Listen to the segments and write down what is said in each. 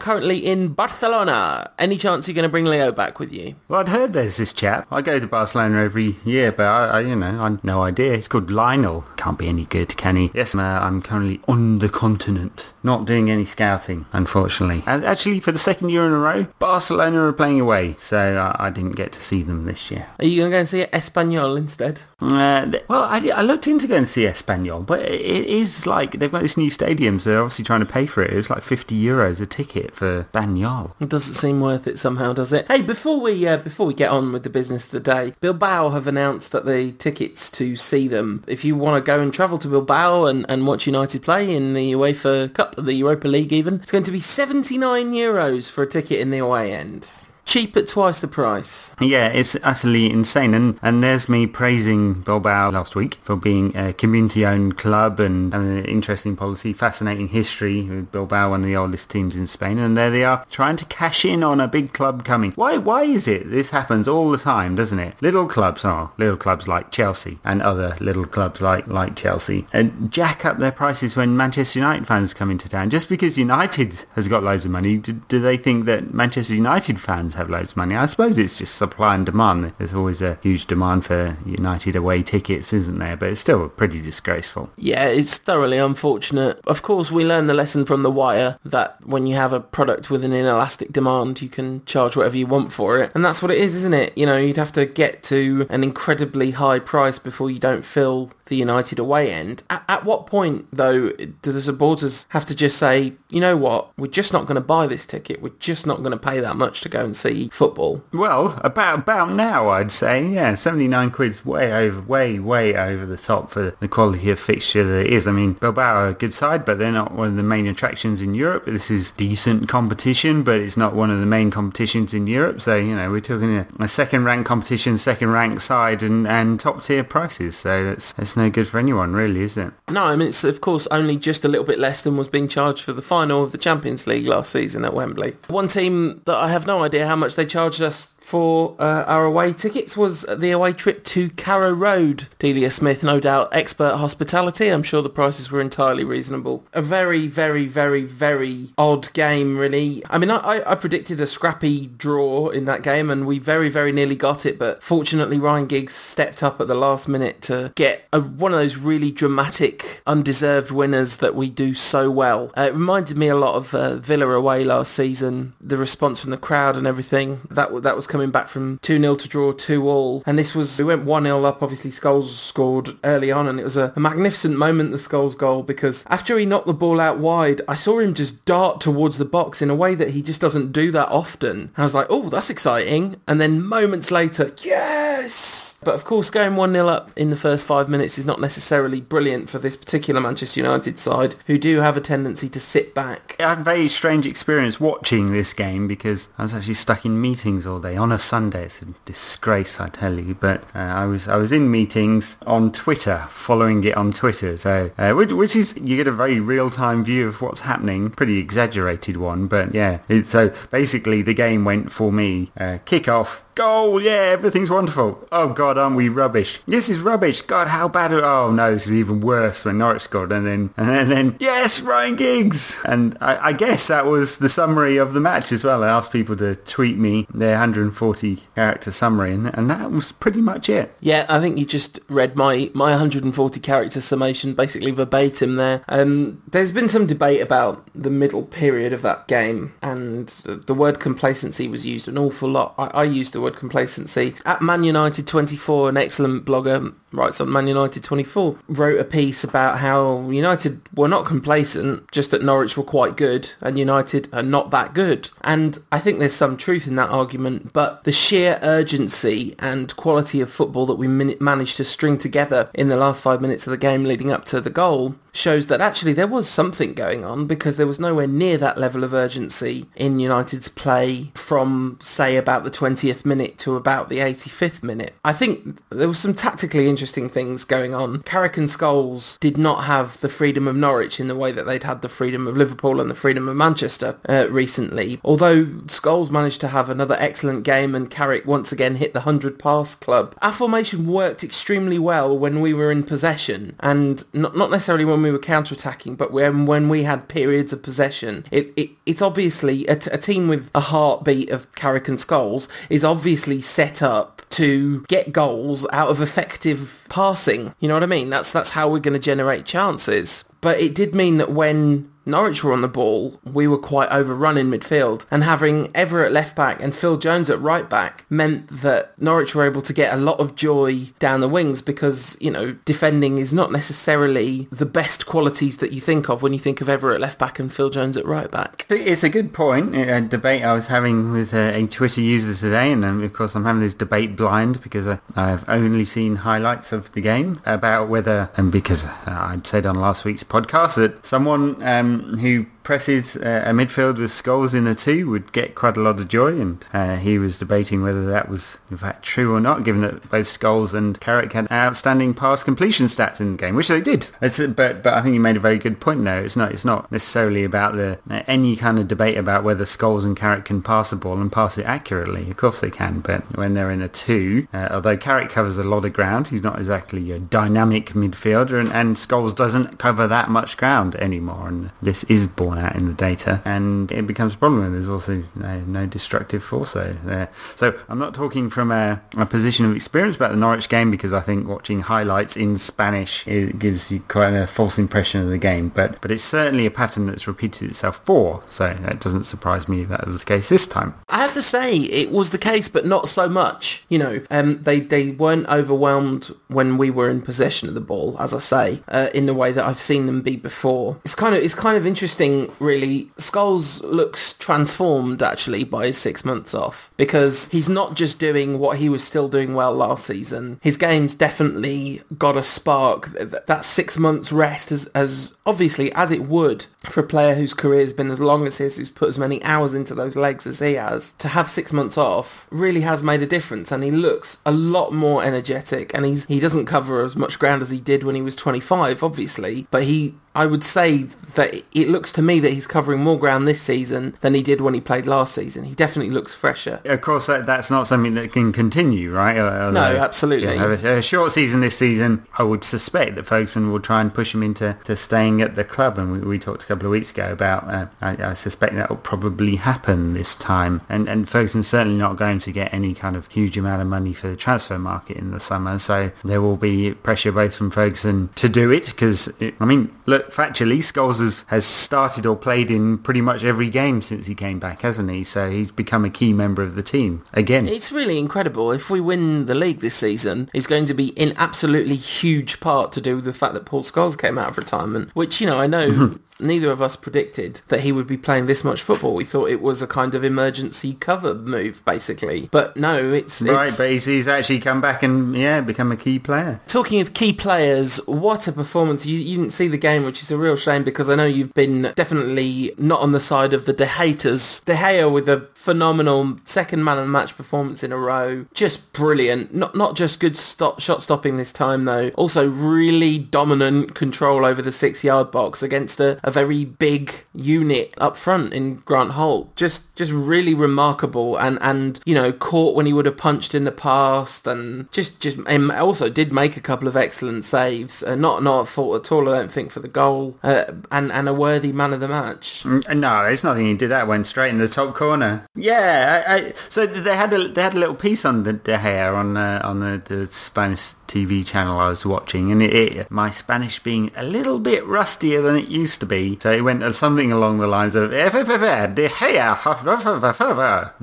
currently in Barcelona. Any chance you're going to bring Leo back with you? Well, I'd heard there's this chap. I go to Barcelona every year, but I, I you know, I've no idea. It's called Lionel. Can't be any good, can he? Yes, uh, I'm currently on the continent, not doing any scouting, unfortunately. And actually, for the second year in a row, Barcelona are playing away, so I, I didn't get to see them this year. Are you going to go and see Espanyol instead? Uh, well, I, I looked into going to see Espanyol, but it is like they've got this new stadium, so they're obviously trying to pay for it. It was like 50 euros a ticket for Banyol. It doesn't seem worth it somehow, does it? Hey, before we uh, before we get on with the business of the day, Bilbao have announced that the tickets to see them, if you want to go and travel to Bilbao and, and watch United play in the UEFA Cup, the Europa League even, it's going to be 79 euros for a ticket in the away end cheap at twice the price. Yeah, it's utterly insane. And and there's me praising Bilbao last week for being a community-owned club and an interesting policy, fascinating history. Bilbao, one of the oldest teams in Spain, and there they are trying to cash in on a big club coming. Why? Why is it this happens all the time, doesn't it? Little clubs are little clubs like Chelsea and other little clubs like like Chelsea and jack up their prices when Manchester United fans come into town. Just because United has got loads of money, do, do they think that Manchester United fans have loads of money. I suppose it's just supply and demand. There's always a huge demand for United away tickets, isn't there? But it's still pretty disgraceful. Yeah, it's thoroughly unfortunate. Of course, we learned the lesson from The Wire that when you have a product with an inelastic demand, you can charge whatever you want for it. And that's what it is, isn't it? You know, you'd have to get to an incredibly high price before you don't fill the United away end. At, at, what point, though, do the supporters have to just say, you know what, we're just not going to buy this ticket. We're just not going to pay that much to go and see football. Well, about about now, I'd say, yeah, 79 quid's way over, way, way over the top for the quality of fixture that it is. I mean, Bilbao are a good side, but they're not one of the main attractions in Europe. This is decent competition, but it's not one of the main competitions in Europe. So, you know, we're talking a, a second-ranked competition, second-ranked side, and, and top-tier prices. So that's, that's no good for anyone, really, is it? No, I mean, it's of course only just a little bit less than was being charged for the final of the Champions League last season at Wembley. One team that I have no idea how much they charged us for uh, our away tickets was the away trip to Carrow Road. Delia Smith, no doubt expert hospitality. I'm sure the prices were entirely reasonable. A very, very, very, very odd game, really. I mean, I, I predicted a scrappy draw in that game, and we very, very nearly got it. But fortunately, Ryan Giggs stepped up at the last minute to get a, one of those really dramatic, undeserved winners that we do so well. Uh, it reminded me a lot of uh, Villa away last season. The response from the crowd and everything that that was coming coming back from 2-0 to draw 2-all. And this was, we went 1-0 up. Obviously, Scholes scored early on and it was a, a magnificent moment, the Scholes goal, because after he knocked the ball out wide, I saw him just dart towards the box in a way that he just doesn't do that often. And I was like, oh, that's exciting. And then moments later, yes! But of course, going 1-0 up in the first five minutes is not necessarily brilliant for this particular Manchester United side, who do have a tendency to sit back. I had a very strange experience watching this game because I was actually stuck in meetings all day on a Sunday. It's a disgrace, I tell you. But uh, I was I was in meetings on Twitter, following it on Twitter. So uh, which, which, is you get a very real time view of what's happening. Pretty exaggerated one, but yeah. It, so basically, the game went for me. Uh, kick off goal, yeah, everything's wonderful. Oh God, aren't we rubbish? This is rubbish. God, how bad? Oh no, this is even worse when Norwich scored, and then and then, yes, Ryan Giggs. And I, I, guess that was the summary of the match as well. I asked people to tweet me their 140 character summary, and, and that was pretty much it. Yeah, I think you just read my my 140 character summation basically verbatim there. Um, there's been some debate about the middle period of that game, and the word complacency was used an awful lot. I, I used the word complacency. At Man United 24, an excellent blogger writes on Man United 24, wrote a piece about how United were not complacent, just that Norwich were quite good and United are not that good. And I think there's some truth in that argument, but the sheer urgency and quality of football that we managed to string together in the last five minutes of the game leading up to the goal shows that actually there was something going on because there was nowhere near that level of urgency in United's play from say about the 20th minute to about the 85th minute. I think there was some tactically interesting things going on. Carrick and Scholes did not have the freedom of Norwich in the way that they'd had the freedom of Liverpool and the freedom of Manchester uh, recently. Although Scholes managed to have another excellent game and Carrick once again hit the 100 pass club. Our formation worked extremely well when we were in possession and not, not necessarily when we were counter-attacking but when, when we had periods of possession. It, it It's obviously a, t- a team with a heartbeat of Carrick and Scholes is obviously set up to get goals out of effective passing. You know what I mean? That's that's how we're going to generate chances. But it did mean that when Norwich were on the ball, we were quite overrun in midfield. And having Everett left back and Phil Jones at right back meant that Norwich were able to get a lot of joy down the wings because, you know, defending is not necessarily the best qualities that you think of when you think of Everett left back and Phil Jones at right back. It's a good point. A debate I was having with a, Twitter user today, and um, of course I'm having this debate blind because I, I've only seen highlights of the game about whether, and because I'd said on last week's podcast that someone um, Um, who presses uh, a midfield with Scholes in the two would get quite a lot of joy and uh, he was debating whether that was in fact true or not given that both Scholes and Carrick had outstanding pass completion stats in the game which they did. It's, but but I think you made a very good point there. It's not it's not necessarily about the uh, any kind of debate about whether Scholes and Carrick can pass the ball and pass it accurately. Of course they can but when they're in a two uh, although Carrick covers a lot of ground he's not exactly a dynamic midfielder and, and Scholes doesn't cover that much ground anymore and this is born out in the data, and it becomes a problem. And there's also no, no destructive force there. So I'm not talking from a, a, position of experience about the Norwich game because I think watching highlights in Spanish it gives you quite a false impression of the game. But but it's certainly a pattern that's repeated itself for. So it doesn't surprise me if that was the case this time. I have to say it was the case, but not so much. You know, um, they they weren't overwhelmed when we were in possession of the ball, as I say, uh, in the way that I've seen them be before. It's kind of it's kind of interesting really. Scholes looks transformed actually by his six months off because he's not just doing what he was still doing well last season. His game's definitely got a spark. That six months rest has, has obviously, as it would for a player whose career has been as long as his, who's put as many hours into those legs as he has, to have six months off really has made a difference and he looks a lot more energetic and he's he doesn't cover as much ground as he did when he was 25 obviously but he I would say that it looks to me that he's covering more ground this season than he did when he played last season. He definitely looks fresher. Of course, that, that's not something that can continue, right? Although, no, absolutely. You know, a, a, short season this season, I would suspect that Ferguson will try and push him into to staying at the club. And we, we talked a couple of weeks ago about, uh, I, I, suspect that will probably happen this time. And, and Ferguson's certainly not going to get any kind of huge amount of money for the transfer market in the summer. So there will be pressure both from Ferguson to do it because, I mean, look, factually, Scholes has, has started or played in pretty much every game since he came back, hasn't he? So he's become a key member of the team again. It's really incredible. If we win the league this season, it's going to be in absolutely huge part to do with the fact that Paul Scholes came out of retirement, which, you know, I know neither of us predicted that he would be playing this much football. We thought it was a kind of emergency cover move, basically. But no, it's... Right, it's... but he's, he's, actually come back and, yeah, become a key player. Talking of key players, what a performance. You, you didn't see the game, which is a real shame because I know you've been definitely not on the side of the De haters. De Gea with a phenomenal second man of the match performance in a row. Just brilliant. Not not just good stop, shot stopping this time though. Also really dominant control over the six yard box against a, a very big unit up front in Grant Holt. Just just really remarkable and and you know caught when he would have punched in the past and just just and also did make a couple of excellent saves. Uh, not not at fault at all I don't think for the goal uh, and and a worthy man of the match. Mm, no, it's nothing he did that went straight in the top corner. Yeah, I, I, so they had a they had a little piece on the De Gea on uh, on the, the Spanish TV channel I was watching, and it, it, my Spanish being a little bit rustier than it used to be, so it went something along the lines of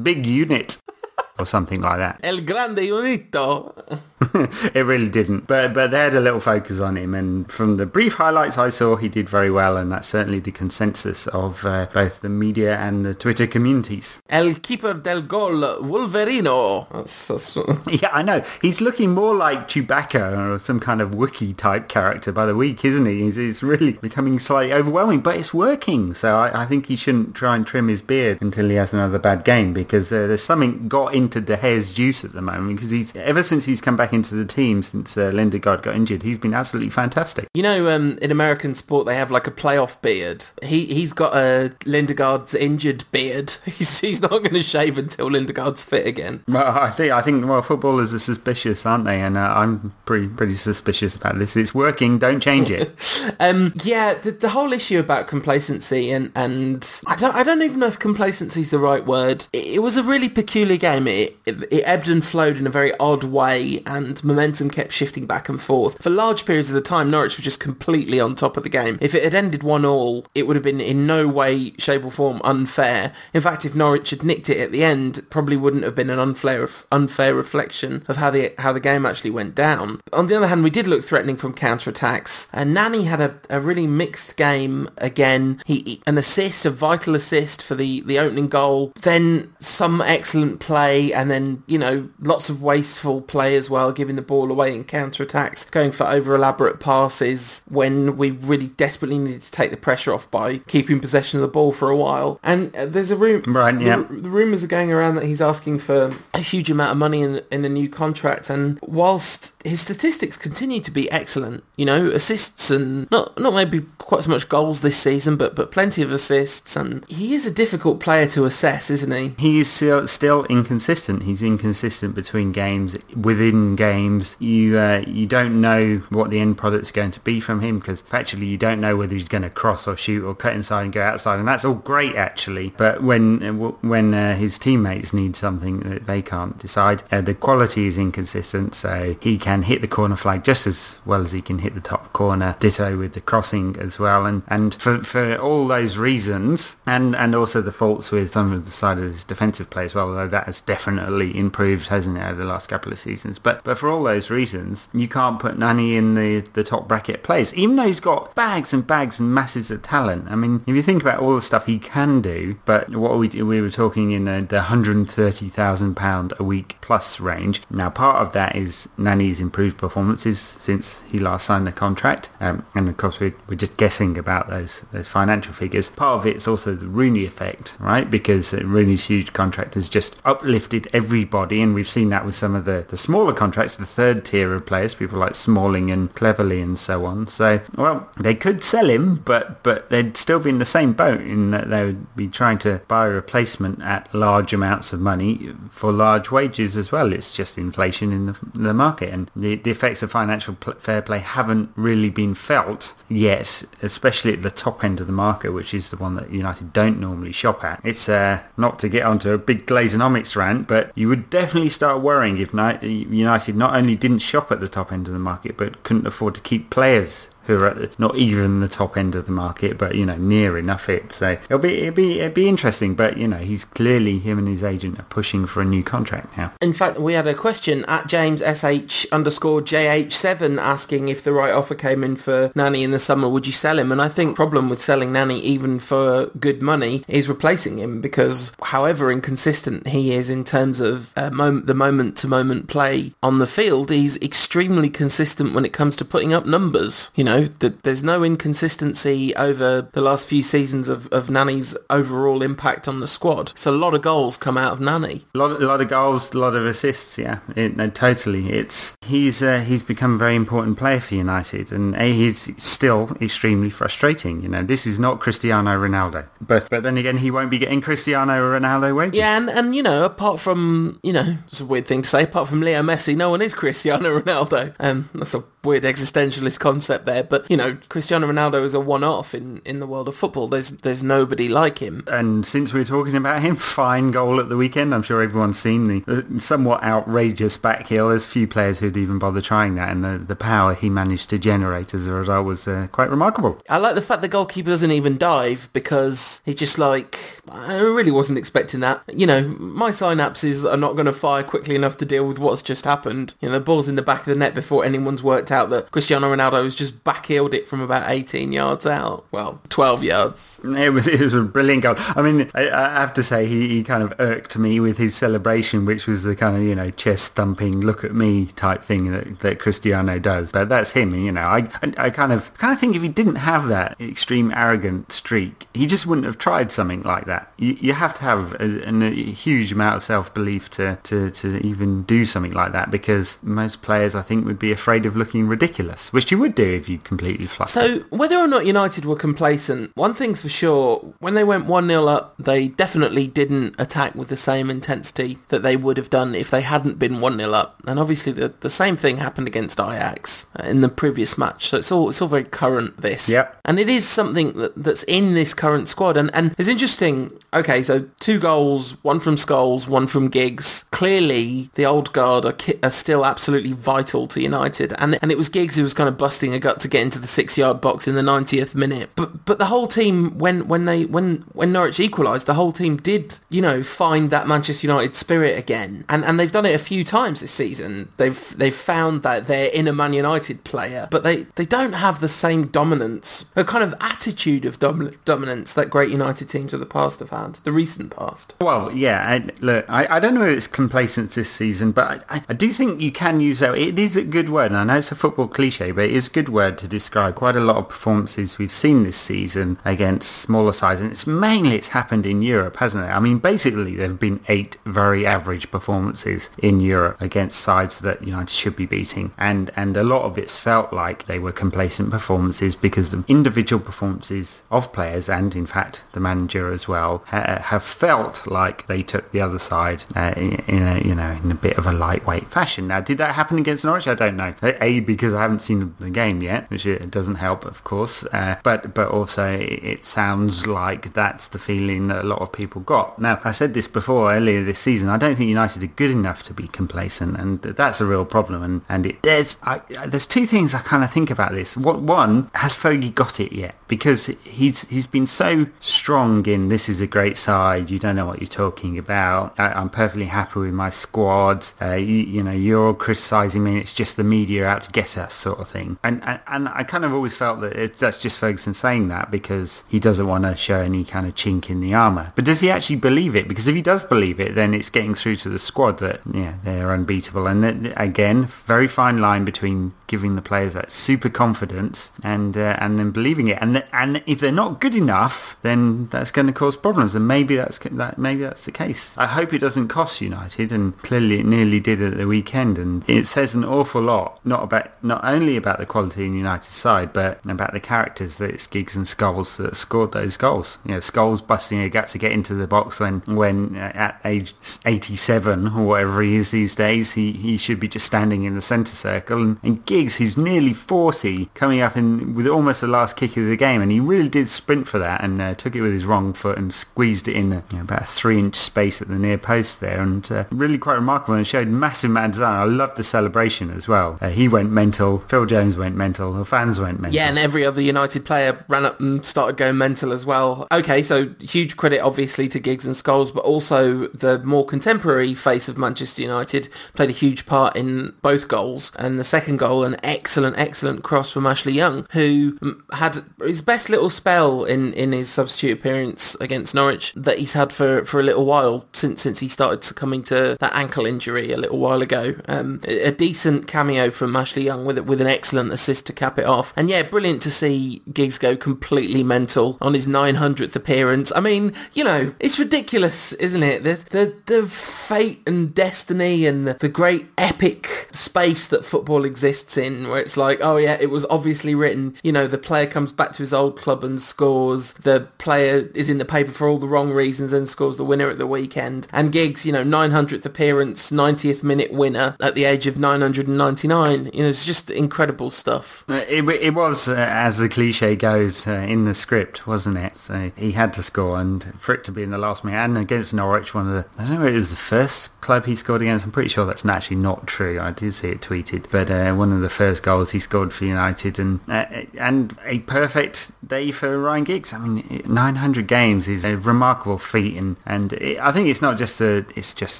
big unit or something like that. El Grande Unito. it really didn't, but but they had a little focus on him, and from the brief highlights I saw, he did very well, and that's certainly the consensus of uh, both the media and the Twitter communities. El keeper del gol, Wolverino. That's, that's... yeah, I know. He's looking more like Chewbacca or some kind of Wookiee type character by the week, isn't he? He's, he's really becoming slightly overwhelming, but it's working. So I, I, think he shouldn't try and trim his beard until he has another bad game because uh, there's something got into De Gea's juice at the moment because he's ever since he's come back back into the team since uh, Lindegaard got injured. He's been absolutely fantastic. You know, um, in American sport, they have like a playoff beard. He he's got a Lindegaard's injured beard. He's he's not going to shave until Lindegaard's fit again. Well, I think I think well, footballers are suspicious, aren't they? And uh, I'm pretty pretty suspicious about this. It's working. Don't change it. um, yeah, the, the whole issue about complacency and and I don't I don't even know if complacency is the right word. It, it was a really peculiar game. It, it it ebbed and flowed in a very odd way, and momentum kept shifting back and forth for large periods of the time. Norwich was just completely on top of the game. If it had ended one all, it would have been in no way, shape or form unfair. In fact, if Norwich had nicked it at the end, probably wouldn't have been an unfair unfair reflection of how the how the game actually went down. On the other hand, we did look threatening from counter attacks. And Nani had a, a really mixed game again. He an assist, a vital assist for the the opening goal. Then some excellent play, and then you know lots of wasteful play as well, giving the ball away in counter attacks, going for over elaborate passes when we really desperately needed to take the pressure off by keeping possession of the ball for a while. And uh, there's a room. Right, yeah. The, the rumours are going around that he's asking for a huge amount of money in, in a new contract. And whilst his statistics continue to be excellent, you know, assists and not not maybe quite so much goals this season, but but plenty of assists. And he is a difficult player to assess, isn't he? He's still, still inconsistent. He's inconsistent between games, within games. You uh, you don't know what the end product's going to be from him because actually you don't know whether he's going to cross or shoot or cut inside and go outside, and that's all great actually. But when uh, when uh, his teammates need something that they can't decide, uh, the quality is inconsistent. So he can hit the corner flag just as well as he can hit the top corner. Ditto with the crossing as well, and and for for all those reasons, and and also the faults with some of the side of his defensive play as well, although that has definitely improved, hasn't it, over the last couple of seasons. But but for all those reasons, you can't put Nani in the the top bracket players, even though he's got bags and bags and masses of talent. I mean, if you think about all the stuff he can do, but what we we were talking in the, the hundred thirty thousand pound a week plus range. Now, part of that is Nani's improved performances since he last signed the contract, um, and of course we're, we're just guessing about those those financial figures. Part of it's also the Rooney effect, right? Because uh, Rooney's huge contract has just uplifted everybody, and we've seen that with some of the, the smaller contracts, the third tier of players, people like Smalling and Cleverly and so on. So, well, they could sell him, but but they'd still be in the same boat in that they would be trying to buy a replacement at large amounts of money for large wages as well. It's just inflation in the, the market, and the, the effects of financial pl- fair play haven't really been felt yet, especially at the top end of the market, which is the one that United don't normally shop at. It's uh, not to get onto a big Glazonomics rant, but you would definitely start worrying if United not only didn't shop at the top end of the market, but couldn't afford to keep players who are at the, not even the top end of the market, but you know near enough it. So it'll be it'll be it'll be interesting. But you know he's clearly him and his agent are pushing for a new contract now. In fact, we had a question at James sh underscore jh7 asking if the right offer came in for Nani in the summer, would you sell him? And I think problem with selling Nani even for good money is replacing him because however inconsistent he is in terms of uh, mom- the moment to moment play on the field, he's extremely consistent when it comes to putting up numbers. You know know, that there's no inconsistency over the last few seasons of, of Nani's overall impact on the squad. So a lot of goals come out of Nani. A lot, a lot of goals, a lot of assists. Yeah, it, no, totally. It's he's uh, he's become a very important player for United, and a, he's still extremely frustrating. You know, this is not Cristiano Ronaldo, but but then again, he won't be getting Cristiano Ronaldo wages. Yeah, and, and you know, apart from you know, it's a weird thing to say. Apart from Leo Messi, no one is Cristiano Ronaldo. Um, that's a weird existentialist concept there, but you know, Cristiano Ronaldo is a one-off in, in the world of football. There's there's nobody like him. And since we're talking about him, fine goal at the weekend. I'm sure everyone's seen the somewhat outrageous back heel. There's few players who'd even bother trying that, and the, the power he managed to generate as a result was uh, quite remarkable. I like the fact the goalkeeper doesn't even dive because he's just like, I really wasn't expecting that. You know, my synapses are not going to fire quickly enough to deal with what's just happened. You know, the ball's in the back of the net before anyone's worked out that Cristiano Ronaldo has just backheeled it from about 18 yards out. Well, 12 yards. It was it was a brilliant goal. I mean, I, I have to say he, he kind of irked me with his celebration, which was the kind of you know chest thumping, look at me type thing that, that Cristiano does. But that's him. You know, I, I kind of kind of think if he didn't have that extreme arrogant streak, he just wouldn't have tried something like that. You, you have to have a, a, a huge amount of self belief to, to to even do something like that because most players I think would be afraid of looking ridiculous, which you would do if you completely fluffed. So whether or not United were complacent, one thing's for sure, when they went 1-0 up, they definitely didn't attack with the same intensity that they would have done if they hadn't been 1-0 up. And obviously the, the same thing happened against Ajax in the previous match. So it's all it's all very current this. Yep. And it is something that, that's in this current squad. And, and it's interesting, okay, so two goals, one from Scholes, one from Giggs. Clearly the old guard are, ki- are still absolutely vital to United. And, and it was Giggs who was kind of busting a gut to get into the six-yard box in the 90th minute. But but the whole team, when when they when when Norwich equalised, the whole team did, you know, find that Manchester United spirit again. And and they've done it a few times this season. They've they've found that they're in a Man United player, but they, they don't have the same dominance, a kind of attitude of dom- dominance that great United teams of the past have had, the recent past. Well, yeah, and look, I, I don't know if it's complacence this season, but I, I do think you can use that. It is a good word, and I know it's a football cliche, but it is a good word to describe quite a lot of performances we've seen this season against smaller sides, and it's mainly it's happened in Europe, hasn't it? I mean, basically there have been eight very average performances in Europe against sides that United should be beating, and and a lot of it's felt like they were complacent performances because the individual performances of players and in fact the manager as well ha- have felt like they took the other side uh, in, in a you know in a bit of a lightweight fashion. Now, did that happen against Norwich? I don't know. A because I haven't seen the game yet, which it doesn't help, of course. Uh, but but also it sounds like that's the feeling that a lot of people got. Now, I said this before earlier this season. I don't think United are good enough to be complacent, and that's a real problem. And and it there's I, there's two things I kind of think about this. What one has Fergie got it yet? Because he's he's been so strong in this is a great side. You don't know what you're talking about. I, I'm perfectly happy with my squad. Uh, you, you know, you're criticising me. It's just the media out to get us, sort of thing. And and, and I kind of always felt that that's just Ferguson saying that because he doesn't want to show any kind of chink in the armour. But does he actually believe it? Because if he does believe it, then it's getting through to the squad that yeah they're unbeatable. And again, very fine line between giving the players that super confidence and uh, and then believing it. And th- and if they're not good enough, then that's going to cause problems. And maybe that's that maybe that's the case. I hope it doesn't cost United, and clearly it nearly did at the weekend. And it says an awful lot, not about not only about the quality in United's side, but about the characters that it's Giggs and Scholes that scored those goals. You know, Scholes busting a gut to get into the box when when uh, at age 87 or whatever he is these days, he he should be just standing in the centre circle. And, and Giggs, who's nearly 40, coming up in with almost the last kick of the game, and he really did sprint for that and uh, took it with his wrong foot and squeezed it in you know, about a three-inch space at the near post there, and uh, really quite remarkable and showed massive man design. I loved the celebration as well. Uh, he went mental. Phil Jones went mental. The fans went mental. Yeah, and every other United player ran up and started going mental as well. Okay, so huge credit obviously to Giggs and Scholes, but also the more contemporary face of Manchester United played a huge part in both goals. And the second goal, an excellent, excellent cross from Ashley Young, who had his best little spell in, in his substitute appearance against Norwich that he's had for, for a little while since since he started succumbing to that ankle injury a little while ago. Um, a decent cameo from Ashley Young with with an excellent assist to cap it off. And yeah, brilliant to see Giggs go completely mental on his 900th appearance. I mean, you know, it's ridiculous, isn't it? The the, the fate and destiny and the, the great epic space that football exists where it's like, oh yeah, it was obviously written. You know, the player comes back to his old club and scores. The player is in the paper for all the wrong reasons and scores the winner at the weekend. And Giggs, you know, 900th appearance, 90th minute winner at the age of 999. You know, it's just incredible stuff. It, it was, uh, as the cliche goes, uh, in the script, wasn't it? So he had to score, and for it to be in the last minute, and against Norwich, one of the, I don't know if it was the first club he scored against, I'm pretty sure that's actually not true. I, did see it tweeted, but uh, one of the first goals he scored for United, and uh, and a perfect day for Ryan Giggs. I mean, 900 games is a remarkable feat, and and it, I think it's not just a it's just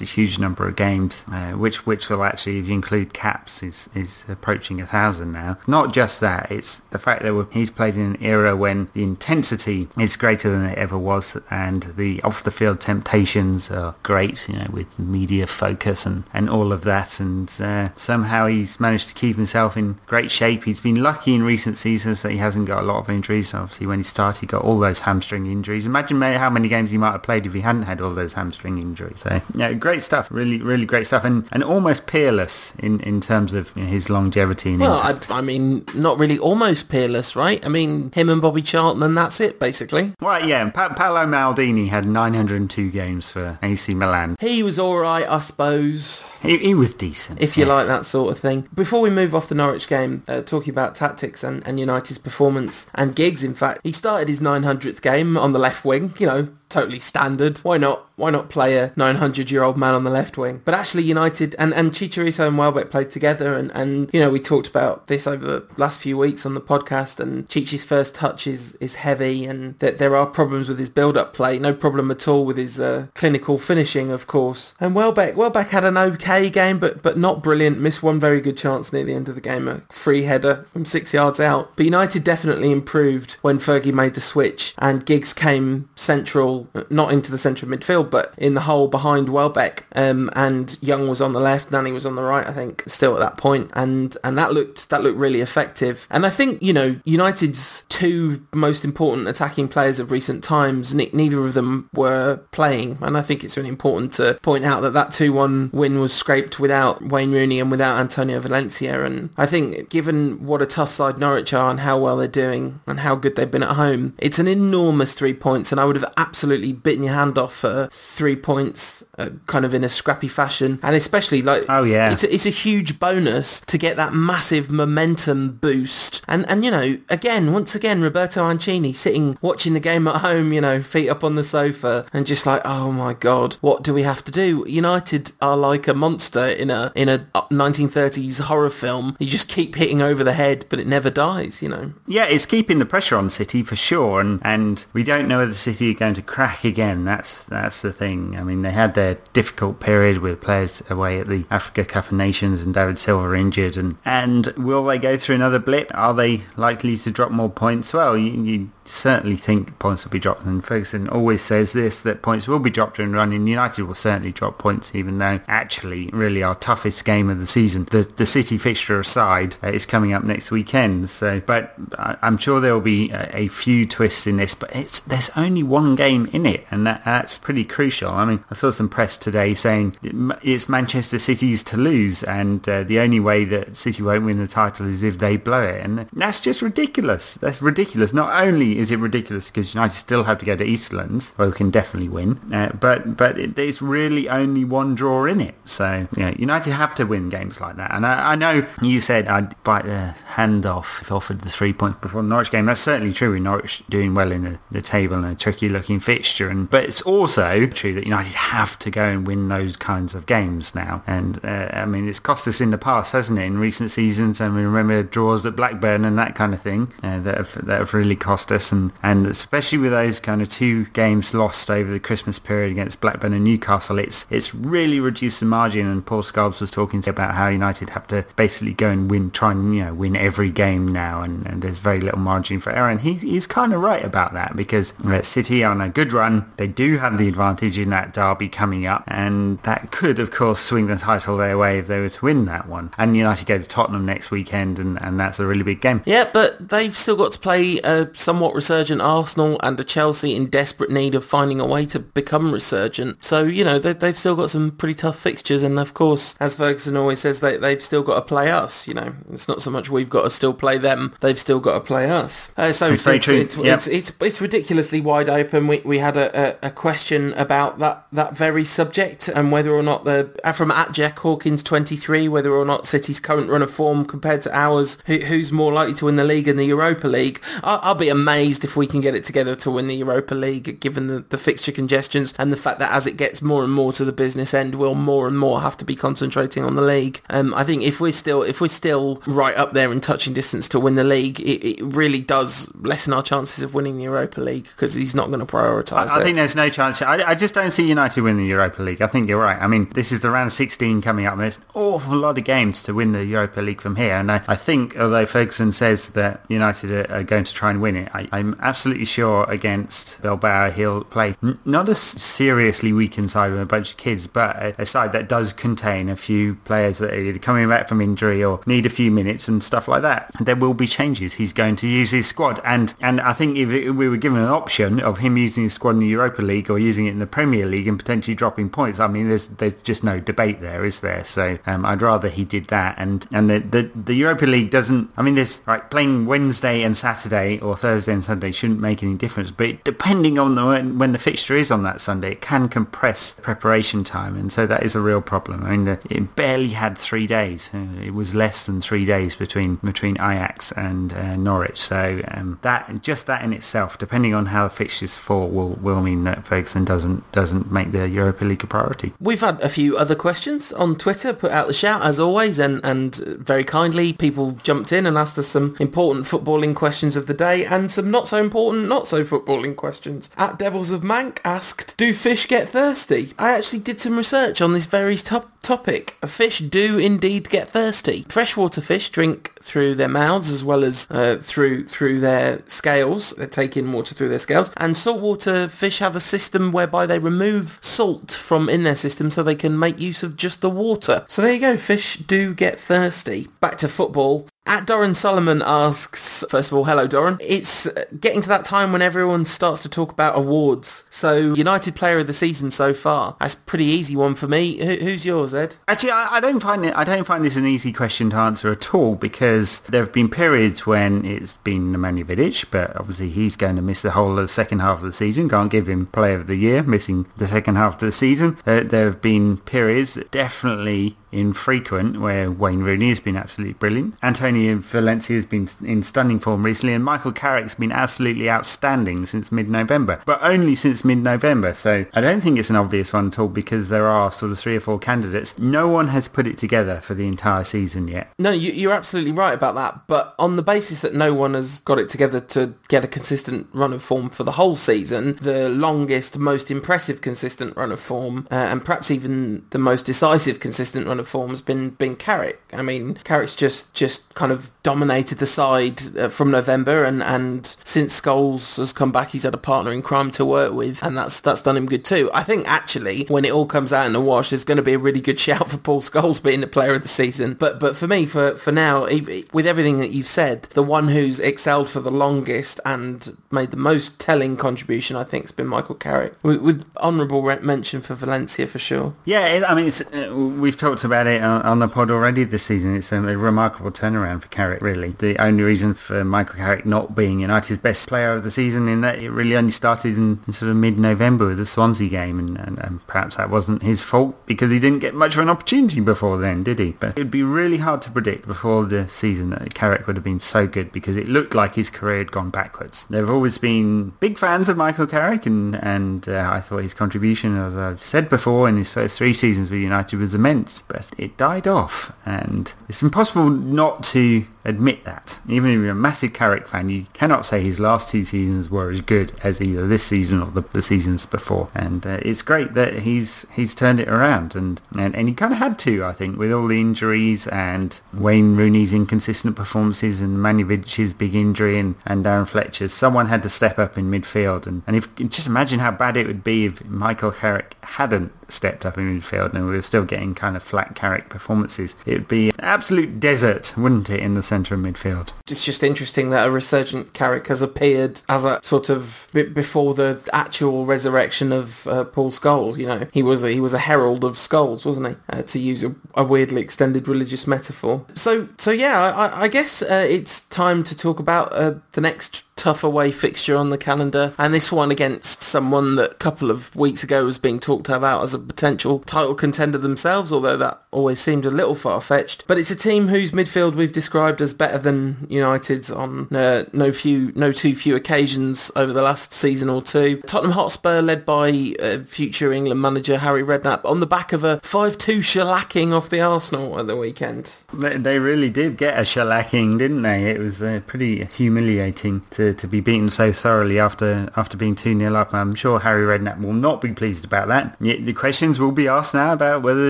a huge number of games, uh, which which will actually, if you include caps, is is approaching a thousand now. Not just that, it's the fact that he's played in an era when the intensity is greater than it ever was, and the off the field temptations are great, you know, with media focus and and all of that, and uh, somehow he's managed to keep himself in great shape. He's been lucky in recent seasons that he hasn't got a lot of injuries. Obviously, when he started, he got all those hamstring injuries. Imagine how many games he might have played if he hadn't had all those hamstring injuries. So, yeah, great stuff. Really, really great stuff, and and almost peerless in in terms of you know, his longevity. well, I, I, mean, not really, almost peerless, right? I mean, him and Bobby Charlton, and that's it, basically. Well, yeah. Pa- Paolo Maldini had 902 games for AC Milan. He was all right, I suppose. He, he was decent. If you yeah. like that sort of thing. Before we move off the Norwich game, uh, talking about tactics and, and United's performance and Giggs. in fact, he started his 900th game on the left wing, you know, totally standard. Why not? Why not play a 900-year-old man on the left wing? But actually United and, and Chicharito and Welbeck played together and, and, you know, we talked about this over the last few weeks on the podcast and Chichi's first touch is, is heavy and that there are problems with his build-up play. No problem at all with his uh, clinical finishing, of course. And Welbeck, Welbeck had an okay game, but, but not brilliant. Missed one very good chance near the end of the game, a free header from six yards out. But United definitely improved when Fergie made the switch and Giggs came central not into the centre of midfield, but in the hole behind Welbeck. Um, and Young was on the left, Nani was on the right, I think, still at that point, and and that looked that looked really effective. And I think you know United's two most important attacking players of recent times, neither of them were playing, and I think it's really important to point out that that two-one win was scraped without Wayne Rooney and without Antonio Valencia. And I think given what a tough side Norwich are and how well they're doing and how good they've been at home, it's an enormous three points, and I would have absolutely absolutely bitten your hand off for three points, uh, kind of in a scrappy fashion, and especially like oh yeah, it's a, it's a huge bonus to get that massive momentum boost. And and you know, again, once again, Roberto Mancini sitting watching the game at home, you know, feet up on the sofa, and just like, oh my god, what do we have to do? United are like a monster in a in a 1930s horror film. You just keep hitting over the head, but it never dies. You know. Yeah, it's keeping the pressure on City for sure, and and we don't know whether City are going to crack again. That's that's the thing. I mean, they had their difficult period with players away at the Africa Cup of Nations and David Silva injured, and and will they go through another blip? Are they likely to drop more points? Well, you, you certainly think points will be dropped. And Ferguson always says this, that points will be dropped in running. United will certainly drop points, even though actually really our toughest game of the season, the, the City fixture aside, uh, is coming up next weekend. So, but I'm sure there will be a, a, few twists in this, but it's there's only one game in it, and that, that's pretty crucial. I mean, I saw some press today saying it's Manchester City's to lose, and uh, the only way that City won't win the title is if they blow it, and that's just ridiculous. That's ridiculous. Not only is it ridiculous because United still have to go to Eastlands, where we can definitely win. Uh, but but it, there's really only one draw in it. So United have to win games like that. And I, I know you said I'd bite the hand off if offered the three points before the Norwich game. That's certainly true. With Norwich doing well in the, the table and a tricky looking fixture. And but it's also true that United have to go and win those kinds of games now. And uh, I mean, it's cost us in the past, hasn't it? In recent seasons, and we remember draws at Blackburn and that kind of thing uh, that have that have really cost us and, and especially with those kind of two games lost over the Christmas period against Blackburn and Newcastle, it's it's really reduced the margin. And Paul Scholes was talking about how United have to basically go and win, try and you know win every game now, and, and there's very little margin for error. And he, he's kind of right about that because uh, City are on a good run. They do have the advantage in that derby coming up, and that could, of course, swing the title their way if they were to win that one. And United go to Tottenham next weekend, and, and that's a really big game. Yeah, but they've still got to play a somewhat resurgent Arsenal and the Chelsea in desperate need of finding a way to become resurgent. So, you know, they, have still got some pretty tough fixtures. And of course, as Ferguson always says, they, they've still got to play us. You know, it's not so much we've got to still play them. They've still got to play us. Uh, so it's, very true. It's, yep. it's, it's, it's, ridiculously wide open. We, we had a, a, a, question about that, that very subject and whether or not the, uh, from at Jack Hawkins 23, whether or not City's current run of form compared to ours, who, who's more likely to win the league and the Europa League. I'll, I'll be amazed amazed if we can get it together to win the Europa League, given the, the fixture congestions and the fact that as it gets more and more to the business end, we'll more and more have to be concentrating on the league. Um, I think if we're still if we're still right up there in touching distance to win the league, it, it really does lessen our chances of winning the Europa League because he's not going to prioritise I it. think there's no chance. I, I just don't see United winning the Europa League. I think you're right. I mean, this is the round 16 coming up. And there's an awful lot of games to win the Europa League from here. And I, I think, although Ferguson says that United are, are going to try and win it, I, I'm absolutely sure against Bilbao he'll play n- not a seriously weakened side with a bunch of kids, but a, a side that does contain a few players that are either coming back from injury or need a few minutes and stuff like that. There will be changes. He's going to use his squad. And, and I think if it- we were given an option of him using his squad in the Europa League or using it in the Premier League and potentially dropping points, I mean, there's there's just no debate there, is there? So um, I'd rather he did that. And and the, the the Europa League doesn't. I mean, there's like playing Wednesday and Saturday or Thursday Sunday shouldn't make any difference. But depending on the when, the fixture is on that Sunday, it can compress preparation time, and so that is a real problem. I mean, it barely had three days. Uh, It was less than three days between between Ajax and uh, Norwich. So um, that just that in itself, depending on how the fixtures fall, will will mean that Ferguson doesn't doesn't make the Europa League a priority. We've had a few other questions on Twitter, put out the shout as always, and, and very kindly people jumped in and asked us some important footballing questions of the day and some not so important, not so footballing questions. At Devils of Mank asked, do fish get thirsty? I actually did some research on this very top topic. Fish do indeed get thirsty. Freshwater fish drink through their mouths as well as uh, through through their scales. They take in water through their scales. And saltwater fish have a system whereby they remove salt from in their system so they can make use of just the water. So there you go. Fish do get thirsty. Back to football. At Doran Solomon asks, first of all, hello Doran. It's getting to that time when everyone starts to talk about awards. So United Player of the Season so far. That's pretty easy one for me. Who, who's yours, Ed? Actually, I, I don't find it. I don't find this an easy question to answer at all because there have been periods when it's been Nemanja Vidic, but obviously he's going to miss the whole of the second half of the season. Can't give him Player of the Year, missing the second half of the season. Uh, there have been periods that definitely infrequent where Wayne Rooney has been absolutely brilliant. Antonio Valencia has been in stunning form recently and Michael Carrick's been absolutely outstanding since mid-November, but only since mid-November. So I don't think it's an obvious one at all because there are sort of three or four candidates. No one has put it together for the entire season yet. No, you, you're absolutely right about that. But on the basis that no one has got it together to get a consistent run of form for the whole season, the longest, most impressive consistent run of form, uh, and perhaps even the most decisive consistent run of form has been been Carrick. I mean, Carrick's just just kind of dominated the side uh, from November, and and since Scholes has come back, he's had a partner in crime to work with, and that's that's done him good too. I think actually, when it all comes out in the wash, there's going to be a really good shout for Paul Scholes being the player of the season. But but for me, for for now, e- with everything that you've said, the one who's excelled for the longest and made the most telling contribution, I think, has been Michael Carrick, with, with honourable mention for Valencia for sure. Yeah, I mean, uh, we've talked about it on, on the pod already this season. It's a, remarkable turnaround for Carrick, really. The only reason for Michael Carrick not being United's best player of the season in that it really only started in, in sort of mid-November with the Swansea game, and, and, and perhaps that wasn't his fault because he didn't get much of an opportunity before then, did he? But it would be really hard to predict before the season that Carrick would have been so good because it looked like his career had gone backwards. There have always been big fans of Michael Carrick, and, and uh, I thought his contribution, as I've said before, in his first three seasons with United was immense, but it died off, and it's impossible not to admit that. Even if you're a massive Carrick fan, you cannot say his last two seasons were as good as either this season or the, the seasons before. And uh, it's great that he's he's turned it around, and, and, and he kind of had to, I think, with all the injuries and Wayne Rooney's inconsistent performances and Manovic's big injury and, and Darren Fletcher's. Someone had to step up in midfield, and, and if just imagine how bad it would be if Michael Carrick hadn't stepped up in midfield and we were still getting kind of flat Carrick performances. It would be an absolute desert, wouldn't it, in the centre of midfield? It's just interesting that a resurgent Carrick has appeared as a sort of before the actual resurrection of uh, Paul Scholes. You know, he was a, he was a herald of Scholes, wasn't he? Uh, to use a, a weirdly extended religious metaphor. So so yeah, I, I guess uh, it's time to talk about uh, the next tough away fixture on the calendar, and this one against someone that a couple of weeks ago was being talked about as a potential title contender themselves, although that always seemed a little far-fetched. But it's a team whose midfield we've described as better than United's on uh, no few, no too few occasions over the last season or two. Tottenham Hotspur, led by uh, future England manager Harry Redknapp, on the back of a 5-2 shellacking off the Arsenal at the weekend. They, really did get a shellacking, didn't they? It was uh, pretty humiliating to, to be beaten so thoroughly after after being 2-0 up. I'm sure Harry Redknapp will not be pleased about that. Yet the questions will be asked now about whether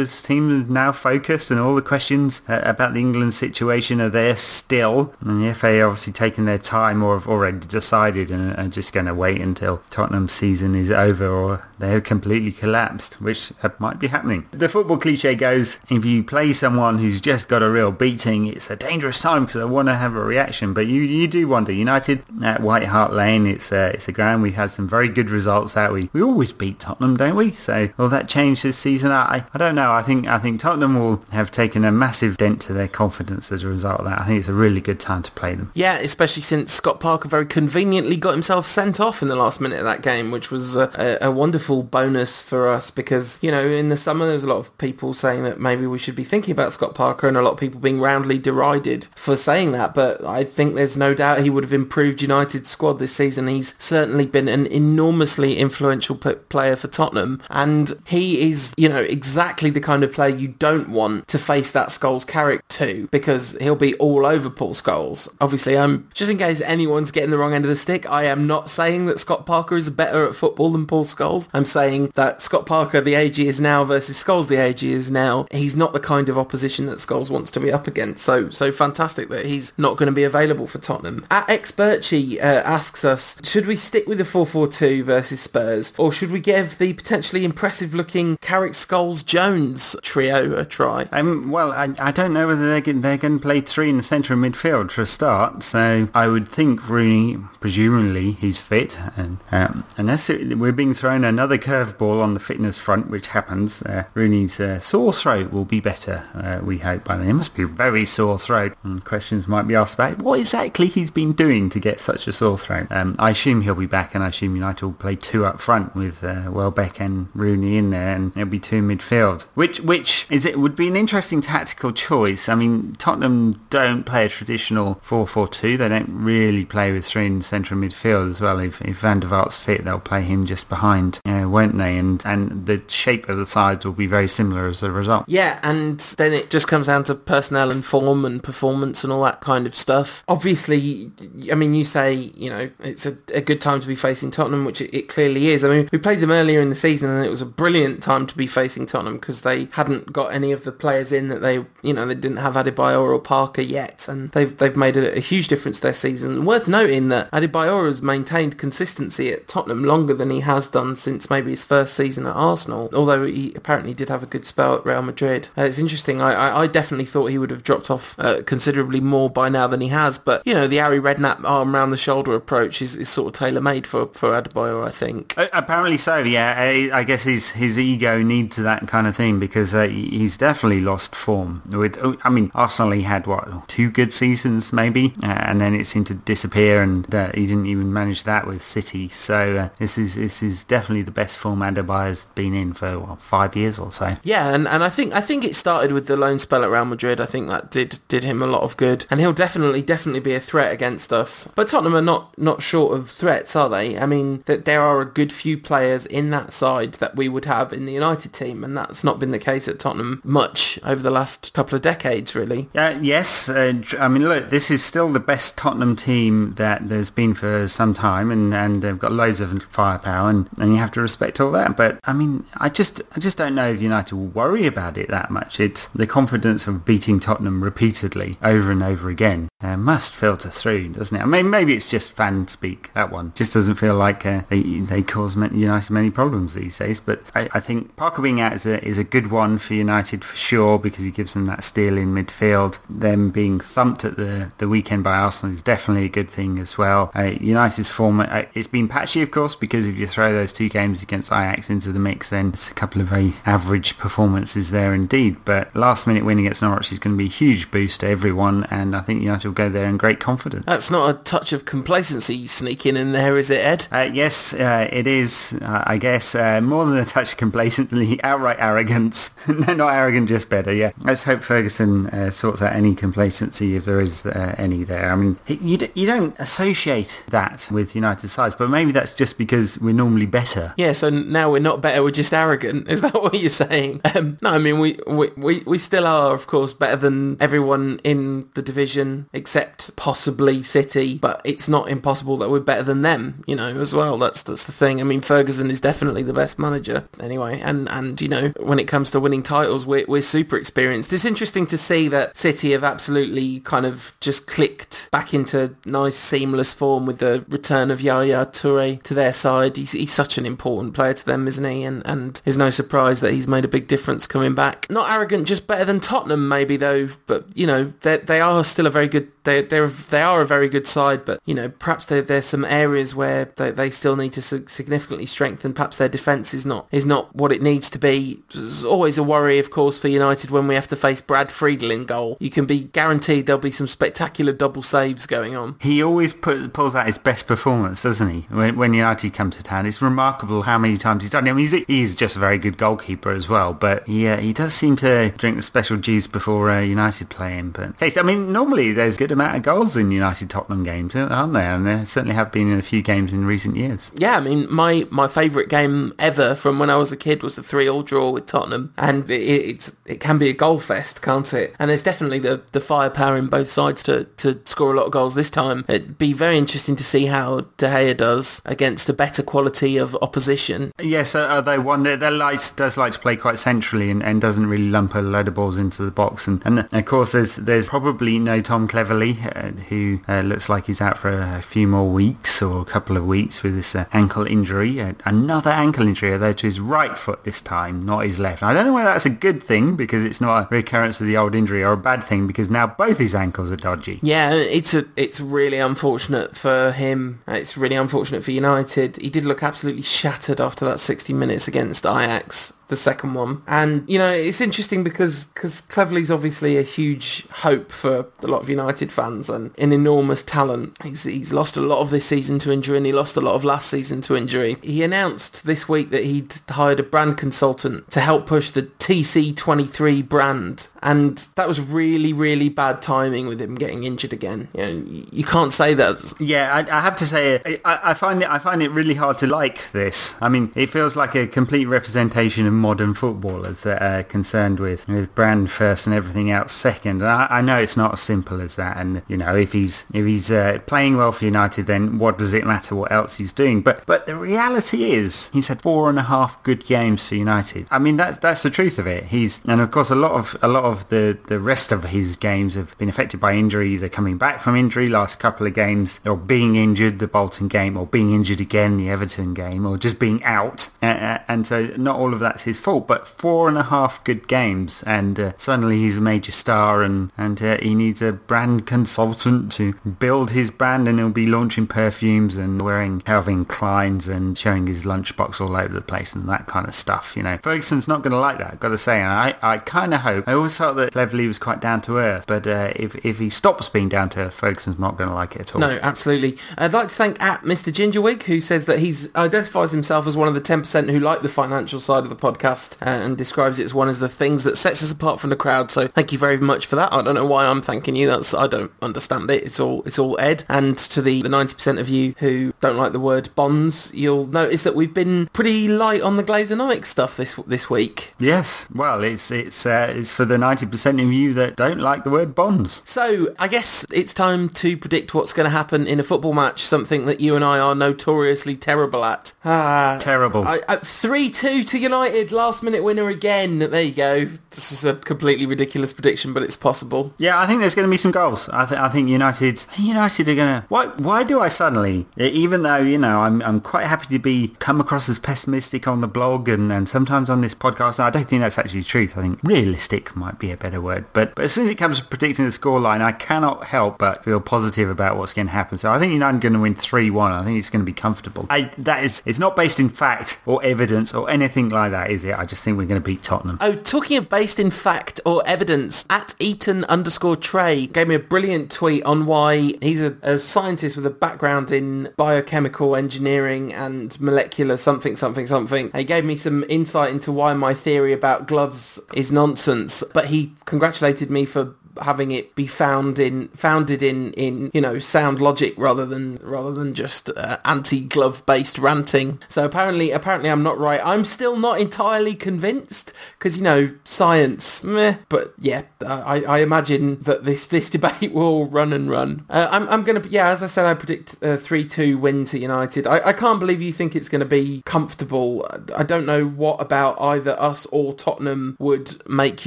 this team is now focused and all the questions uh, about the England situation are there still. And the FA obviously taking their time or have already decided and are just going to wait until Tottenham's season is over or they have completely collapsed, which uh, might be happening. The football cliche goes, if you play someone who's just got a real beating, it's a dangerous time because they want to have a reaction. But you, you do wonder. United at White Hart Lane, it's a, it's a ground we had some very good results out. We we always beat Tottenham, don't we? So will that change this season? I I don't know. I think I think Tottenham will have taken a massive dent to their confidence as a result of that. I think it's a really good time to play them. Yeah, especially since Scott Parker very conveniently got himself sent off in the last minute of that game, which was a, a, a wonderful bonus for us because you know in the summer there's a lot of people saying that maybe we should be thinking about Scott Parker and a lot of people being roundly derided for saying that. But I think there's no doubt he would have improved United's squad this season. He's certainly been an enormously influential p- player for Tottenham, and he is, you know, exactly the kind of player you don't want to face that Scholes character to because he'll be all over Paul Scholes. Obviously, I'm just in case anyone's getting the wrong end of the stick. I am not saying that Scott Parker is better at football than Paul Scholes. I'm saying that Scott Parker, the AG, is now, versus Scholes, the AG, is now, he's not the kind of opposition that Scholes wants to be up against. So, so fantastic that he's not going to be available for Tottenham. At Experchi uh, asks us, should we stick with the 4-4-2 versus Spurs, or should we give the potentially impressive-looking Carrick Scholes Jones trio a try? Um, well, I, I don't know whether they're going, they're play three in the centre of midfield for a start. So I would think Rooney, presumably he's fit, and um, unless it, we're being thrown another curveball on the fitness front, which happens, uh, Rooney's uh, sore throat will be better. Uh, we hope by then. It must be a very sore throat. And questions might be asked about what exactly he's been doing to get such a sore throat. Um, I assume he'll be back, and I assume United will play two up front with uh, Welbeck and Rooney in there, and it'll be two midfield. Which which is it would be an interesting tactical choice. I mean, Tottenham don't play a traditional 4-4-2. They don't really play with three in central midfield as well. If, if Van der Vaart's fit, they'll play him just behind, won't they? And and the shape of the sides will be very similar as a result. Yeah, and then it just comes down to personnel and form and performance and all that kind of stuff. Obviously, I mean, you say, you know, it's a, a good time to be facing Tottenham, which it, it clearly is. I mean, we played them earlier in the season and it was a brilliant time to be facing Tottenham because they hadn't got any of the players in that they, you know, they didn't have Adebayor or Parker yet, and they've they've made a, a huge difference their season. Worth noting that Adebayor has maintained consistency at Tottenham longer than he has done since maybe his first season at Arsenal, although he apparently did have a good spell at Real Madrid. Uh, it's interesting. I, I, I, definitely thought he would have dropped off uh, considerably more by now than he has, but, you know, the Harry Redknapp arm around the shoulder approach is, is sort of tailor-made for, for Adebayor, I think. Uh, apparently so, yeah. I, I, guess his, his ego needs that kind of thing because uh, he's definitely lost form. With, oh, I mean, Arsenal he had, what, two good seasons maybe, uh, and then it seemed to disappear and uh, he didn't even manage that with City. So this is this is definitely the best form Adebayor's been in for what, five years or so. Yeah, and, and I think I think it started with the loan spell at Real Madrid. I think that did did him a lot of good, and he'll definitely definitely be a threat against us. But Tottenham are not not short of threats, are they? I mean, that there are a good few players in that side that we would have in the United team, and that's not been the case at Tottenham much over the last couple of decades, really. Yeah, yes. Uh, I mean, look, this is still the best Tottenham team that there's been for some time, and and they've got loads of firepower, and, and you have to respect all that. But I mean, I just I just don't know if United will worry about it that much. It's the confidence of beating Tottenham repeatedly over and over again uh, must filter through, doesn't it? I mean, maybe it's just fan speak. That one just doesn't feel like uh, they they cause United many problems these days. But I, I think Parker being out is a is a good one for United for sure because he gives them that steel in midfield. Them being thumped at the the weekend by Arsenal is definitely a good thing as well. Uh, United's form uh, it's been patchy, of course, because if you throw those two games against Ajax into the mix, then it's a couple of very average performances there indeed. But last minute win against Norwich is going to be a huge boost to everyone, and I think United will go there in great confidence. That's not a touch of of complacency sneaking in there, is it, Ed? Uh, yes, uh, it is. Uh, I guess uh, more than a touch of complacency, outright arrogance. no, not arrogant, just better. Yeah. Let's hope Ferguson uh, sorts out any complacency if there is uh, any there. I mean, you d- you don't associate that with United sides, but maybe that's just because we're normally better. Yeah. So now we're not better; we're just arrogant. Is that what you're saying? Um, no, I mean we, we we still are, of course, better than everyone in the division except possibly City. But it's not impossible that we're better than them, you know, as well. That's that's the thing. I mean, Ferguson is definitely the best manager anyway, and and you know, when it comes to winning titles, we're we're super experienced. It's interesting to see that City have absolutely kind of just clicked back into nice seamless form with the return of Yaya Toure to their side. He's, he's such an important player to them, isn't he? And and it's no surprise that he's made a big difference coming back. Not arrogant, just better than Tottenham maybe though. But you know, they they are still a very good they they're they are a very good side. But you know, perhaps there, there's some areas where they, they still need to significantly strengthen. Perhaps their defence is not is not what it needs to be. There's always a worry, of course, for United when we have to face Brad Friedel in goal. You can be guaranteed there'll be some spectacular double saves going on. He always put, pulls out his best performance, doesn't he? When, when United come to town, it's remarkable how many times he's done it. I mean, he's, he's just a very good goalkeeper as well, but yeah, he does seem to drink the special juice before uh, United play him. But okay, so, I mean, normally there's good amount of goals in United Tottenham games, aren't there? And there certainly have been in a few games in recent years. Yeah, I mean, my, my favourite game ever from when I was a kid was the 3-all draw with Tottenham. And it, it, it can be a goal fest, can't it? And there's definitely the, the firepower in both sides to, to score a lot of goals this time. It'd be very interesting to see how De Gea does against a better quality of opposition. Yes, uh, they one their, their lights does like to play quite centrally and, and doesn't really lump a load of balls into the box. And, and of course, there's there's probably no Tom Uh, who uh, looks like he's out for a, a, few more weeks or a couple of weeks with this uh, ankle injury. Uh, another ankle injury, although to his right foot this time, not his left. I don't know whether that's a good thing because it's not a recurrence of the old injury or a bad thing because now both his ankles are dodgy. Yeah, it's a it's really unfortunate for him. It's really unfortunate for United. He did look absolutely shattered after that 60 minutes against Ajax the second one. And, you know, it's interesting because because Cleverley's obviously a huge hope for a lot of United fans and an enormous talent. He's, he's lost a lot of this season to injury and he lost a lot of last season to injury. He announced this week that he'd hired a brand consultant to help push the TC23 brand. And that was really, really bad timing with him getting injured again. You know, you can't say that. Yeah, I, I have to say, I, I find it I find it really hard to like this. I mean, it feels like a complete representation of modern footballers that are concerned with, with brand first and everything else second. And I, I, know it's not as simple as that. And you know, if he's if he's uh, playing well for United, then what does it matter what else he's doing? But but the reality is, he's had four and a half good games for United. I mean, that's that's the truth of it. He's and of course a lot of a lot of the the rest of his games have been affected by injury. Either coming back from injury last couple of games, or being injured the Bolton game, or being injured again the Everton game, or just being out. And so not all of that's his fault, but four and a half good games, and uh, suddenly he's a major star, and and uh, he needs a brand consultant to build his brand, and he'll be launching perfumes and wearing Calvin Kleins and showing his lunchbox all over the place and that kind of stuff. You know, Ferguson's not going to like that. I've got to say, and I I kind of hope. I always felt that Cleverley was quite down to earth, but uh, if if he stops being down to earth, Ferguson's not going to like it at all. No, absolutely. I'd like to thank at Mr. Gingerwig who says that he's identifies himself as one of the 10% who like the financial side of the podcast uh, and describes it as one of the things that sets us apart from the crowd. So thank you very much for that. I don't know why I'm thanking you. That's I don't understand it. It's all it's all Ed. And to the, the 90% of you who don't like the word bonds, you'll notice that we've been pretty light on the Glazonomics stuff this this week. Yes. Well, it's it's uh, it's for the 90% of you that don't like the word bonds. So I guess it's time to predict what's going to happen in a football match. Something that you and I are notoriously terrible at. Ah, terrible. Three two to United. Last minute winner again. There you go. This is a completely ridiculous prediction, but it's possible. Yeah, I think there's going to be some goals. I, th- I think United. I think United are going to. Why? Why do I suddenly? Even though you know I'm I'm quite happy to be come across as pessimistic on the blog and, and sometimes on this podcast. I don't think that's actually truth. I think realistic might be a better word. But but as soon as it comes to predicting the scoreline, I cannot help but feel positive about what's going to happen. So I think United are going to win three one. I think it's going to be comfortable. I, that is it's not based in fact or evidence or anything like that. Is it. I just think we're going to beat Tottenham. Oh, talking of based in fact or evidence, at Eaton underscore Trey gave me a brilliant tweet on why he's a, a scientist with a background in biochemical engineering and molecular something, something, something. He gave me some insight into why my theory about gloves is nonsense, but he congratulated me for having it be found in founded in in you know sound logic rather than rather than just uh, anti-glove based ranting. So apparently apparently i'm not right. I'm still not entirely convinced because you know science meh. But yeah uh, i i imagine that this this debate will run and run. Uh, i'm i'm gonna yeah as i said i predict a 3-2 win to united. I i can't believe you think it's gonna be comfortable. I don't know what about either us or tottenham would make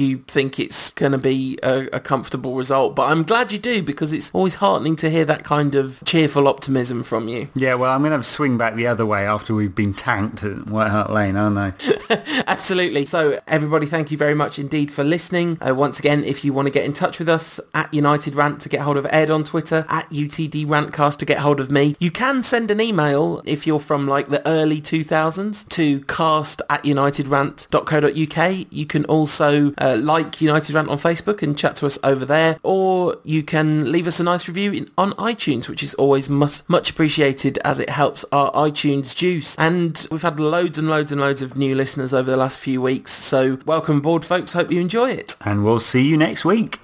you think it's gonna be a, a comfortable result. But I'm glad you do because it's always heartening to hear that kind of cheerful optimism from you. Yeah, well, I'm going to swing back the other way after we've been tanked at White Hart Lane, aren't I? Absolutely. So everybody, thank you very much indeed for listening. Uh, once again, if you want to get in touch with us, at United Rant to get hold of Ed on Twitter, at UTD Rantcast to get hold of me. You can send an email if you're from like the early 2000s to cast at unitedrant.co.uk. You can also uh, like United Rant on Facebook and chat to us over there, or you can leave us a nice review in, on iTunes, which is always much, much appreciated as it helps our iTunes juice. And we've had loads and loads and loads of new listeners over the last few weeks, so welcome aboard folks, hope you enjoy it. And we'll see you next week.